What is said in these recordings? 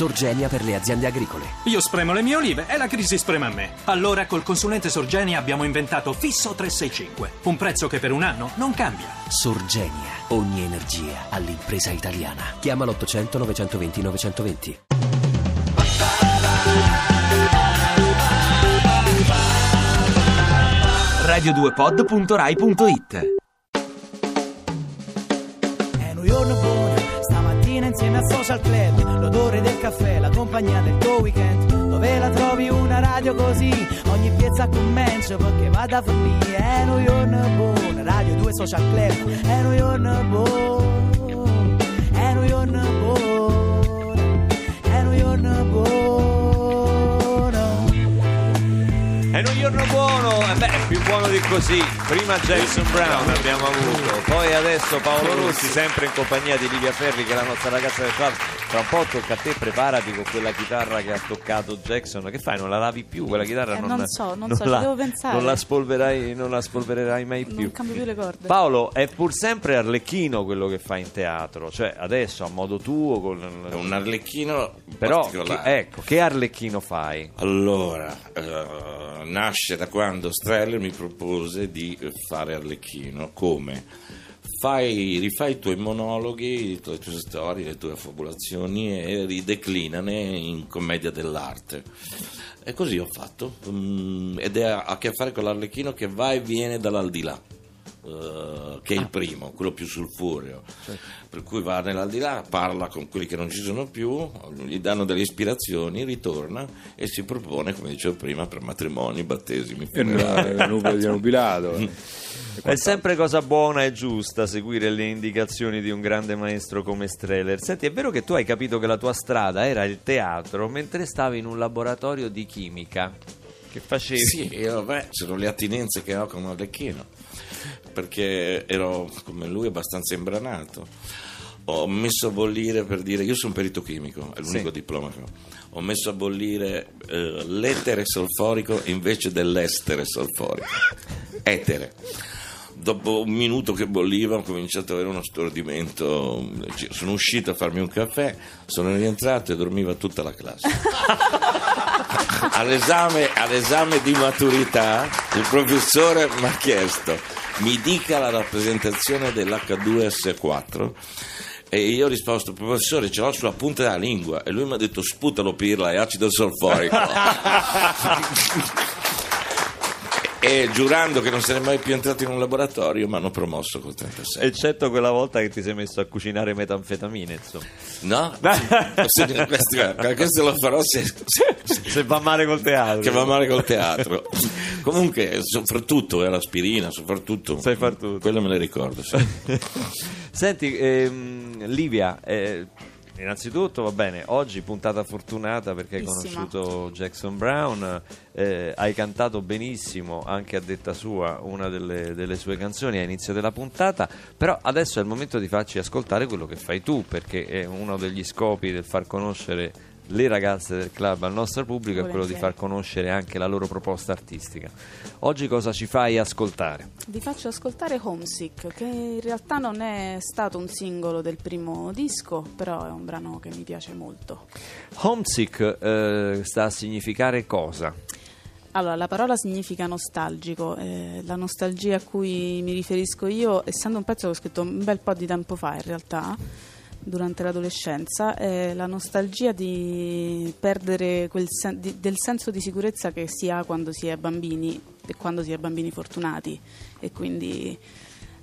Sorgenia per le aziende agricole. Io spremo le mie olive e la crisi sprema me. Allora col consulente Sorgenia abbiamo inventato Fisso 365, un prezzo che per un anno non cambia. Sorgenia, ogni energia all'impresa italiana. Chiama l'800 920 920. radio2pod.rai.it È un giorno buono, stamattina insieme al social club, caffè, la compagnia del tuo weekend. Dove la trovi una radio così? Ogni piazza commencia perché vada a fornire. È un giorno buono, radio 2 social club. È un giorno buono, buono, eh beh, più buono di così. Prima Jason Brown abbiamo avuto, poi adesso Paolo Rossi, sempre in compagnia di Livia Ferri, che è la nostra ragazza del club. Tra un po' tocca a te, preparati con quella chitarra che ha toccato Jackson. Che fai? Non la lavi più? Quella chitarra Eh, non, non so, non so, ci la, devo pensare. Non la spolverai, non la spolvererai mai più. Non cambio più le corde. Paolo, è pur sempre Arlecchino quello che fa in teatro, cioè adesso a modo tuo, con... È un arlecchino però particolare. che- ecco, che Arlecchino fai? Allora, eh, nasce da quando Streller mi propose di fare Arlecchino. Come? Fai, rifai i tuoi monologhi, le tue, storie, le tue affabulazioni e rideclinane in commedia dell'arte. E così ho fatto. Mm, ed è a, a che fare con l'Arlecchino che va e viene dall'aldilà. Eh, che è il primo, quello più sulfureo, per cui va nell'aldilà, parla con quelli che non ci sono più, gli danno delle ispirazioni, ritorna e si propone, come dicevo prima, per matrimoni, battesimi, E funerali. il nucleo di nubilato. È sempre cosa buona e giusta seguire le indicazioni di un grande maestro come Streller. Senti, è vero che tu hai capito che la tua strada era il teatro mentre stavi in un laboratorio di chimica? Che facevi? Sì, io, beh, sono le attinenze che ho con Arlecchino, perché ero come lui abbastanza imbranato. Ho messo a bollire per dire, io sono perito chimico, è l'unico Sì. diploma che ho. Ho messo a bollire eh, l'etere solforico invece dell'estere solforico. Etere. Dopo un minuto che bolliva ho cominciato ad avere uno stordimento. Sono uscito a farmi un caffè, sono rientrato e dormiva tutta la classe. all'esame, all'esame di maturità il professore mi ha chiesto mi dica la rappresentazione dell'H2S4 e io ho risposto professore ce l'ho sulla punta della lingua. E lui mi ha detto sputalo pirla è acido solforico. E giurando che non sarei mai più entrato in un laboratorio mi hanno promosso col 36 Eccetto quella volta che ti sei messo a cucinare metanfetamine, insomma. No? Questo, lo farò se, se- Se va male col teatro. che va male col teatro. Comunque, soprattutto era aspirina, soprattutto. Sai far tutto. Quello me ne ricordo, sì. Senti, ehm, Livia, eh, innanzitutto va bene, oggi puntata fortunata perché hai Bellissima. conosciuto Jackson Brown, eh, hai cantato benissimo, anche a detta sua, una delle, delle sue canzoni a inizio della puntata, però adesso è il momento di farci ascoltare quello che fai tu, perché è uno degli scopi del far conoscere le ragazze del club al nostro pubblico è quello di Volentieri. far conoscere anche la loro proposta artistica. Oggi cosa ci fai ascoltare? Vi faccio ascoltare Homesick, che in realtà non è stato un singolo del primo disco, però è un brano che mi piace molto. Homesick eh, sta a significare cosa? Allora, la parola significa nostalgico, eh, la nostalgia a cui mi riferisco io, essendo un pezzo che ho scritto un bel po' di tempo fa in realtà, durante l'adolescenza, è la nostalgia di perdere quel sen- di- del senso di sicurezza che si ha quando si è bambini e quando si è bambini fortunati. E quindi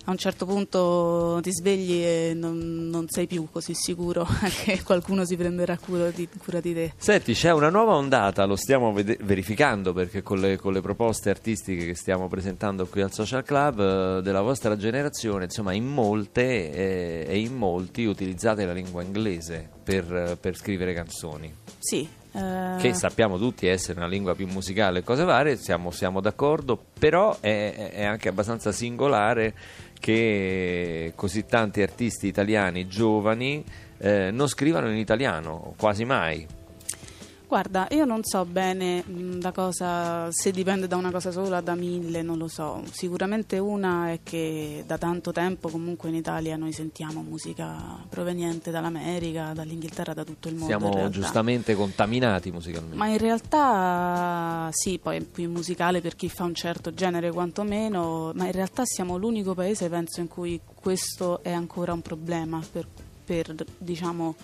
a un certo punto ti svegli e non, non sei più così sicuro che qualcuno si prenderà cura di, cura di te. Senti, c'è una nuova ondata, lo stiamo vede- verificando perché con le, con le proposte artistiche che stiamo presentando qui al Social Club eh, della vostra generazione, insomma, in molte eh, e in molti utilizzate la lingua inglese per, per scrivere canzoni. Sì. eh, Che sappiamo tutti essere una lingua più musicale e cose varie, siamo, siamo d'accordo, però è, è anche abbastanza singolare che così tanti artisti italiani giovani eh, non scrivano in italiano, quasi mai. Guarda, io non so bene mh, da cosa, se dipende da una cosa sola, da mille, non lo so. Sicuramente una è che da tanto tempo comunque in Italia noi sentiamo musica proveniente dall'America, dall'Inghilterra, da tutto il mondo. Siamo giustamente contaminati musicalmente. Ma in realtà sì, poi è più musicale per chi fa un certo genere quantomeno, ma in realtà siamo l'unico paese, penso, in cui questo è ancora un problema per, per, diciamo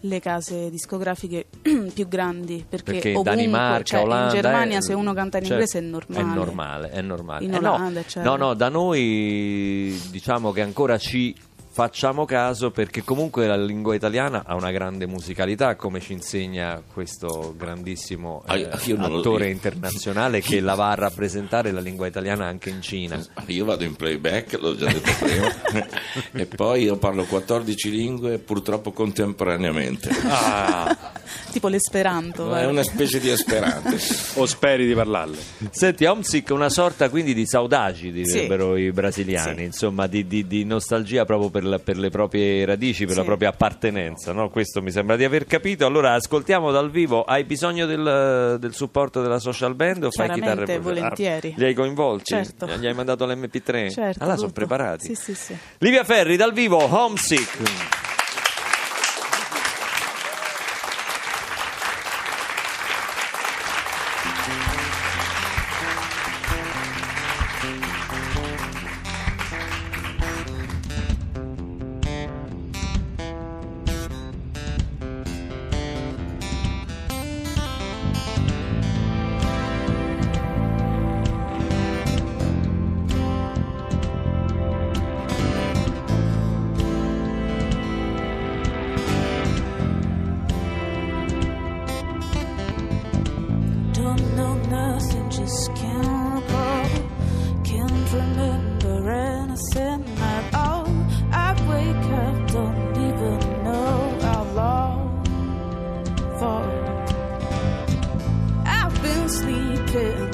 le case discografiche più grandi perché, Perché ovunque, Danimarca, cioè, Olanda, in Germania eh, se uno canta in certo, inglese è normale. È normale, è normale. In Eh, no, Olanda, eccetera. no, no, da noi diciamo che ancora ci facciamo caso perché comunque la lingua italiana ha una grande musicalità, come ci insegna questo grandissimo Ah, eh, attore io- internazionale che la va a rappresentare la lingua italiana anche in Cina. Io vado in playback, l'ho già detto prima, e poi io parlo 14 lingue, purtroppo contemporaneamente. Tipo l'esperanto. È una specie di esperante. O speri di parlarle? Senti, Homesick è una sorta quindi di saudagi, direbbero i brasiliani, Sì. insomma, di, di- di nostalgia proprio per, la- per le proprie radici, per la Sì. propria appartenenza, no? Questo mi sembra di aver capito. Allora, ascoltiamo dal vivo. Hai bisogno del, del supporto della social band o fai? Chiaramente, volentieri. Ah, li hai coinvolti? Certo. Gli hai mandato l'MP3? Certo, allora sono tutto. preparati. Sì, sì, sì. Livia Ferri dal vivo, Homesick. 嘿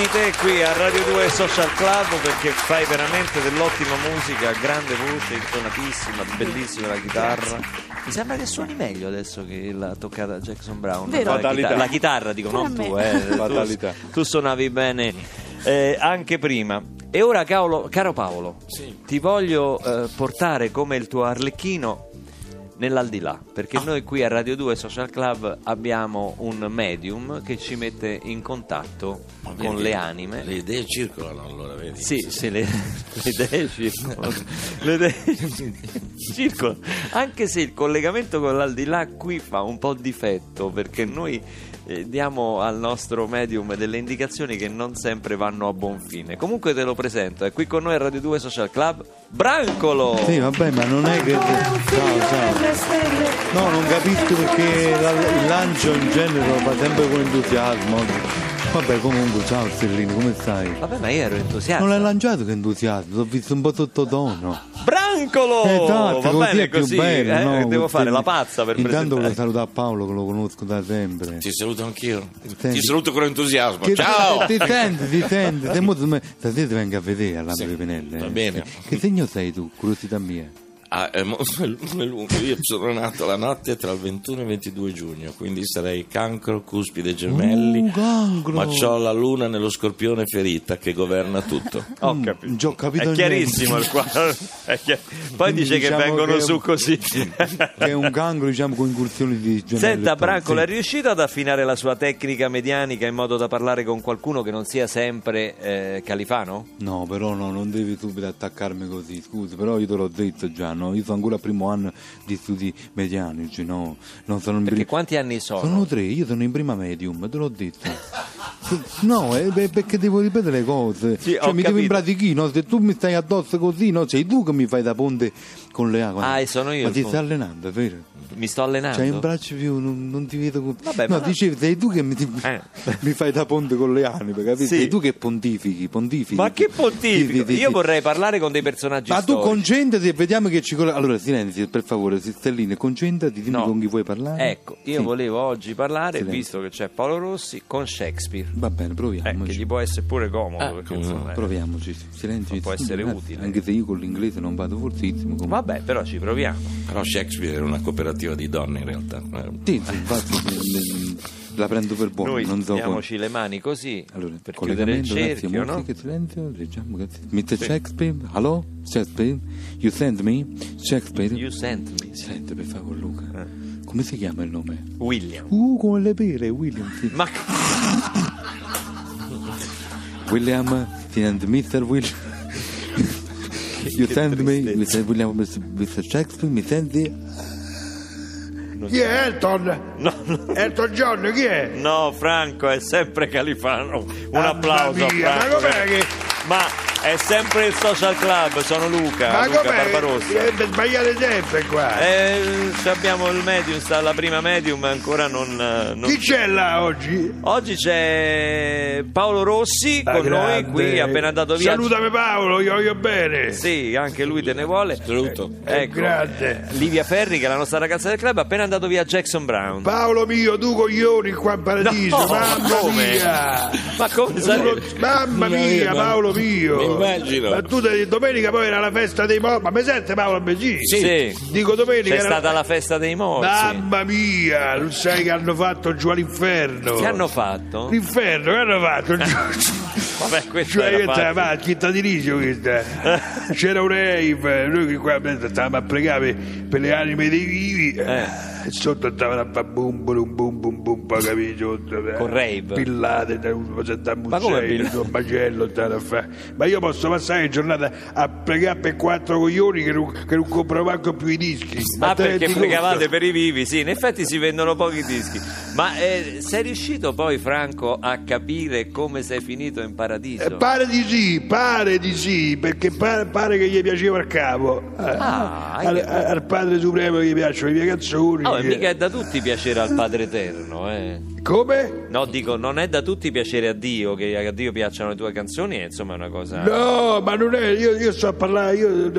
di te qui a Radio 2 Social Club perché fai veramente dell'ottima musica, grande voce, intonatissima, bellissima la chitarra. Mi sembra che suoni meglio adesso che l'ha toccata Jackson Brown. Vero. La, chitarra, la chitarra, dico, Pure non tu, eh. Fatalità. Tu, tu suonavi bene eh, anche prima. E ora, caro Paolo, ti voglio eh, portare come il tuo arlecchino nell'aldilà, perché Ah. noi qui a Radio 2 Social Club abbiamo un medium che ci mette in contatto Ma con vedi, le anime. Le idee circolano allora, vedi? Sì, sì, le, le idee circolano. Le idee circolano. Anche se il collegamento con l'aldilà qui fa un po' difetto, perché noi eh, diamo al nostro medium delle indicazioni che non sempre vanno a buon fine. Comunque te lo presento, è qui con noi a Radio 2 Social Club, Brancolo! Sì, vabbè, ma non è che. Ciao, ciao. No, non capisco perché il lancio in genere lo fa sempre con entusiasmo. Vabbè, comunque, ciao Stellini, come stai? Vabbè, ma io ero entusiasta. Non l'hai lanciato che entusiasmo, l'ho visto un po' sottotono. Brancolo! Esatto, Va così bene è più così, bello, eh, no? devo fare Perché- la pazza per Intanto presentare. volevo salutare Paolo che lo conosco da sempre. Ti saluto anch'io. Senti. Ti saluto con entusiasmo. Che- Ciao! Ti senti, ti senti. Stasera ti vengo a vedere all'Ambro Sì, Penelle. va bene. Che segno sei tu? Curiosità mia. Ah, è lungo. Io sono nato la notte tra il 21 e il 22 giugno, quindi sarei cancro, cuspide gemelli. Cancro. Ma c'ho la luna nello scorpione ferita che governa tutto. Ho Mm, capito. ho È niente. chiarissimo il quadro. Chiar- Poi dice che Diciamo vengono che- su così. Che è un cancro, diciamo, con incursioni di gemelli. Senta, tal, Brancolo, sì. è riuscito ad affinare la sua tecnica medianica in modo da parlare con qualcuno che non sia sempre eh, Califano? No, però no, non devi subito attaccarmi così, scusi, però io te l'ho detto già, no? Io sono ancora al primo anno di studi medianici, no? Non sono in Perché prim- quanti anni sono? Sono tre, io sono in prima medium, te l'ho detto. No, è perché devo ripetere le cose. Sì, cioè, mi devo capito. impratichire, no? Se tu mi stai addosso così, no? Sei tu che mi fai da ponte con le acque. Ah, e sono io Ma ti ponte. stai allenando, è vero? Mi sto allenando. C'hai un braccio più, non, non ti vedo. con- Vabbè, no, ma- dicevi, sei tu che mi, ti- Eh. mi fai da ponte con le anime, capito? Sì. Sei tu che pontifichi, pontifichi. Ma che pontifico? sì, Io vorrei parlare con dei personaggi Ma tu storici. concentrati e vediamo che ci Allora, silenzio, per favore, Stelline, concentrati, dimmi No. con chi vuoi parlare. Ecco, io Sì. volevo oggi parlare, Silenzio. visto che c'è Paolo Rossi, con Shakespeare. Va bene, Eh, proviamoci. che gli può essere pure comodo. Ah, perché, no. insomma, eh. Proviamoci, silenzio. Può essere Eh, utile. Anche se io con l'inglese non vado fortissimo. comunque. Vabbè, però ci proviamo. Però Shakespeare era una cooperativa di donne in realtà. Eh, Sì, sì, infatti la prendo per buona. Noi non so diamoci le mani così Allora, per chiudere il cerchio, no? musica, silenzio, leggiamo, grazie. Mr. Shakespeare, hello? Shakespeare, you sent me? Shakespeare? You sent me. Senti, per favore, Luca. Eh. Come si chiama il nome? William. Uh, come le pere, William, sì. Ma William, sent Mr. William. You sent me. Mr. William, Mr. Mr. Shakespeare, mi senti? Chi è Elton? no, no, Elton John, chi è? no, Franco è sempre Califano. Un Mamma applauso a mia, Franco. Ma com'è che... Ma è sempre il social club, sono Luca, Ma Luca com'è? Barbarossa. Eh, sbagliate sempre qua. Eh, abbiamo il medium, sta la prima medium ancora non, eh, non- Chi c'è là oggi? Oggi c'è Paolo Rossi Ah, con noi grande. qui, appena andato via. Salutami Paolo, io voglio bene. Sì, anche lui te ne vuole. Saluto. Ecco, grande. eh, Livia Ferri, che è la nostra ragazza del club, appena andato via Jackson Brown. Paolo mio, tu coglioni qua in paradiso, No, mamma come? mia. Ma come sarebbe? Mamma mia, Paolo mio. Immagino. Ma tu te- domenica poi era la festa dei morti. Ma mi sente Paolo Bellini? Sì. Dico domenica C'è era- stata la festa dei morti. Mamma mia, non sai che hanno fatto giù all'inferno. Che hanno fatto? L'inferno, che hanno fatto? Vabbè, questo Cioè, era questa è la macchina di riso questa. C'era un rave, noi che qua stavamo a pregare per le anime dei vivi. Eh. E sotto stavano a fare bum bum bum bum bum, poi capito? Eh, Con rave? Pillate, da un pillate? un macello. Ma io posso passare la giornata a pregare per quattro coglioni che non, che non compro manco più i dischi. Ah, Ma te perché pregavate per i vivi, sì, in effetti si vendono pochi dischi. Ma eh, sei riuscito poi, Franco, a capire come sei finito in paradiso? Eh, pare di sì, pare di sì, perché pare, pare che gli piaceva il capo. Eh, Ah, al, al padre supremo gli piacciono le mie canzoni. E mica è da tutti piacere al Padre Eterno, eh. Come? No, dico, non è da tutti piacere a Dio, che a Dio piacciono le tue canzoni, è insomma una cosa... No, ma non è, io, io sto a parlare, io,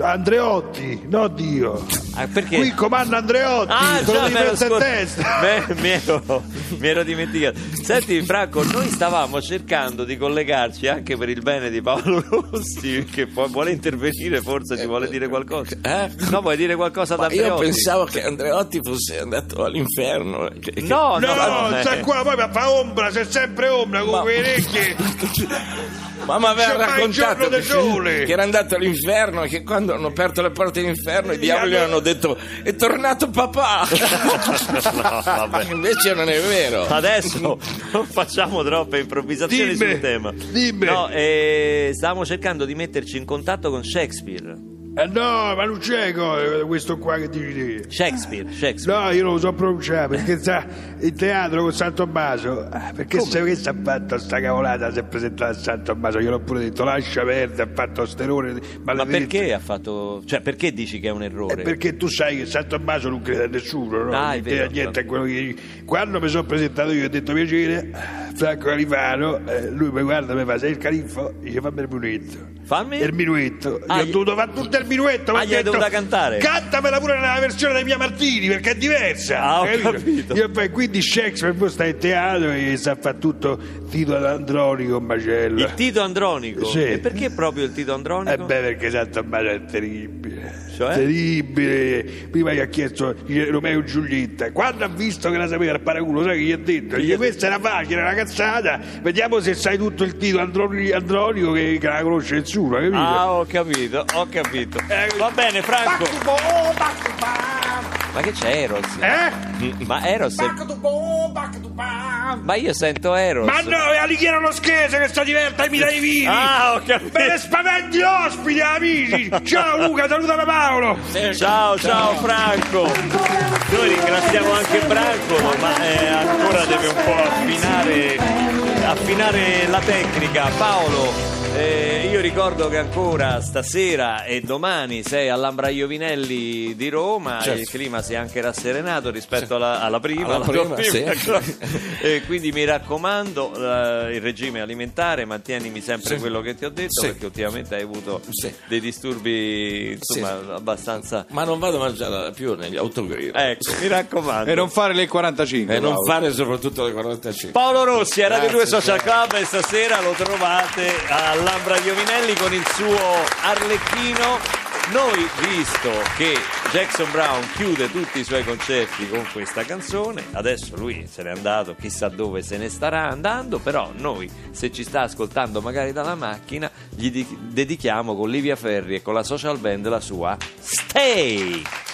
Andreotti, no Dio. Ah, perché? Qui comanda Andreotti, Ah, lo già, devi me ero, mettere in scor- testa. Me- mi, ero, mi ero dimenticato. Senti, Franco, noi stavamo cercando di collegarci anche per il bene di Paolo Rossi, che poi vuole intervenire, forse ci vuole dire qualcosa. Eh? No, vuoi dire qualcosa da Ma io Andreotti? pensavo che Andreotti fosse andato all'inferno. Che- che- No, no, No, no, sta eh. qua, poi fa ombra, c'è sempre ombra con Ma- quelle orecchie. Ma mi aveva raccontato che, che era andato all'inferno e che quando hanno aperto le porte dell'inferno i diavoli allora- hanno detto è tornato papà. No, vabbè. Invece non è vero. Adesso non facciamo troppe improvvisazioni Dimmi, sul tema. dimmi. No, eh, stavamo cercando di metterci in contatto con Shakespeare. Eh no, ma non c'è co- questo qua che dici te. Shakespeare, Shakespeare. No, io non lo so pronunciare perché sta in teatro con San Tommaso. Ah, Perché se che si è fatto sta cavolata si è presentato a San Tommaso? Gliel'ho pure detto, lascia perdere, ha fatto sterone. Ma perché ha fatto. Cioè, perché dici che è un errore? Eh, perché tu sai che San Tommaso non crede a nessuno, no? Ah, è Non crede vero. a niente a quello che Quando mi sono presentato io ho detto piacere, Franco Califano, eh, lui mi guarda e mi fa, sei il califfo? Dice fammi il minuetto. Fammi. Il minuetto. Ah, io ho dovuto fare tutto il minuetto. mi Ah, ha gli hai dovuta cantare? Cantamela pure nella versione dei miei Martini, perché è diversa. Ah, ho hai capito. Io poi, quindi Shakespeare poi sta in teatro e sa fare tutto Tito Andronico, Macello. Il Tito Andronico? Sì. E perché proprio il Tito Andronico? Eh beh, perché San Tommaso è terribile. Cioè? Terribile. Prima gli ha chiesto Romeo Giulietta. Quando ha visto che la sapeva il paraculo, sai che gli ha detto? Gli questa era facile, era una cazzata. Vediamo se sai tutto il titolo Androni- Andronico che, che la conosce nessuno, capito? Ah, ho capito, ho capito. Eh, Va bene, Franco. Bacco, bacco. Ma che c'è Eros? Eh? Ma Eros. è- Ma io sento Eros. Ma no, è Alighiera lo schese che sta diverta ai miei vivi! Ah, ho capito. Me ne spaventi ospiti, amici! Ciao Luca, salutami Paolo! Ciao, ciao Franco. Noi ringraziamo anche Franco, ma eh, ancora deve un po' affinare, affinare la tecnica. Paolo, eh, io ricordo che ancora stasera e domani sei all'Ambra Iovinelli di Roma, Certo. il clima si è anche rasserenato rispetto alla, alla prima, Alla alla prima, tua sì. Eh, quindi mi raccomando, eh, il regime alimentare, mantienimi sempre Sì. quello che ti ho detto, Sì. perché ultimamente hai avuto Sì. dei disturbi insomma, abbastanza... Ma non vado a mangiare più negli autogrill. Ecco, mi raccomando. E non fare le 45. E non Paolo. fare soprattutto le 45. Paolo Rossi a Radio 2 Grazie, Social ciao. Club e stasera lo trovate all'Ambra Iovinelli con il suo Arlecchino. Noi, visto che Jackson Brown chiude tutti i suoi concerti con questa canzone, adesso lui se n'è andato, chissà dove se ne starà andando, però noi, se ci sta ascoltando magari dalla macchina, gli di- dedichiamo con Livia Ferri e con la social band la sua Stay!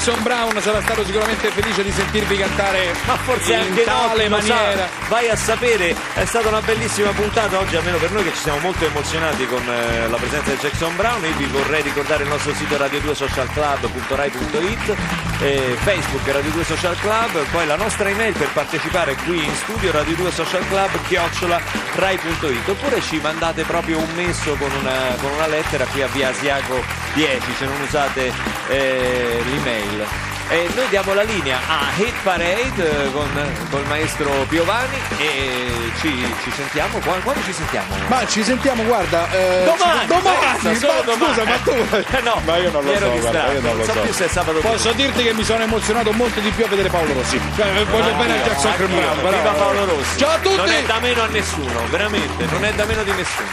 Jackson Brown sarà stato sicuramente felice di sentirvi cantare Ma forse in anche tale no, lo sa, maniera. vai a sapere, è stata una bellissima puntata oggi, almeno per noi che ci siamo molto emozionati con eh, la presenza di Jackson Brown. Io vi vorrei ricordare il nostro sito radio2socialclub.rai.it, eh, Facebook Radio 2 Social Club, poi la nostra email per partecipare qui in studio Radio 2 Social Club chiocciola rai.it oppure ci mandate proprio un messo con una, con una lettera qui a via Asiago 10 se non usate eh, l'email. E noi diamo la linea a Hit Parade eh, con, col maestro Piovani e ci, ci sentiamo. Quando, quando ci sentiamo? Ma ci sentiamo, guarda. eh, Domani, ci- domani, pensa, ma- domani. Scusa, ma tu. Eh, no, Ma io non lo so, guarda, io non lo so. più se è sabato Posso dirti che mi sono emozionato molto di più a vedere Paolo Rossi. Cioè, voglio bene a Jackson. Brown. Viva Paolo Rossi. Ciao a tutti! Non è da meno a nessuno, veramente, non è da meno di nessuno.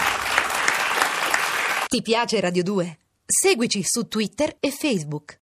Ti piace Radio 2? Seguici su Twitter e Facebook.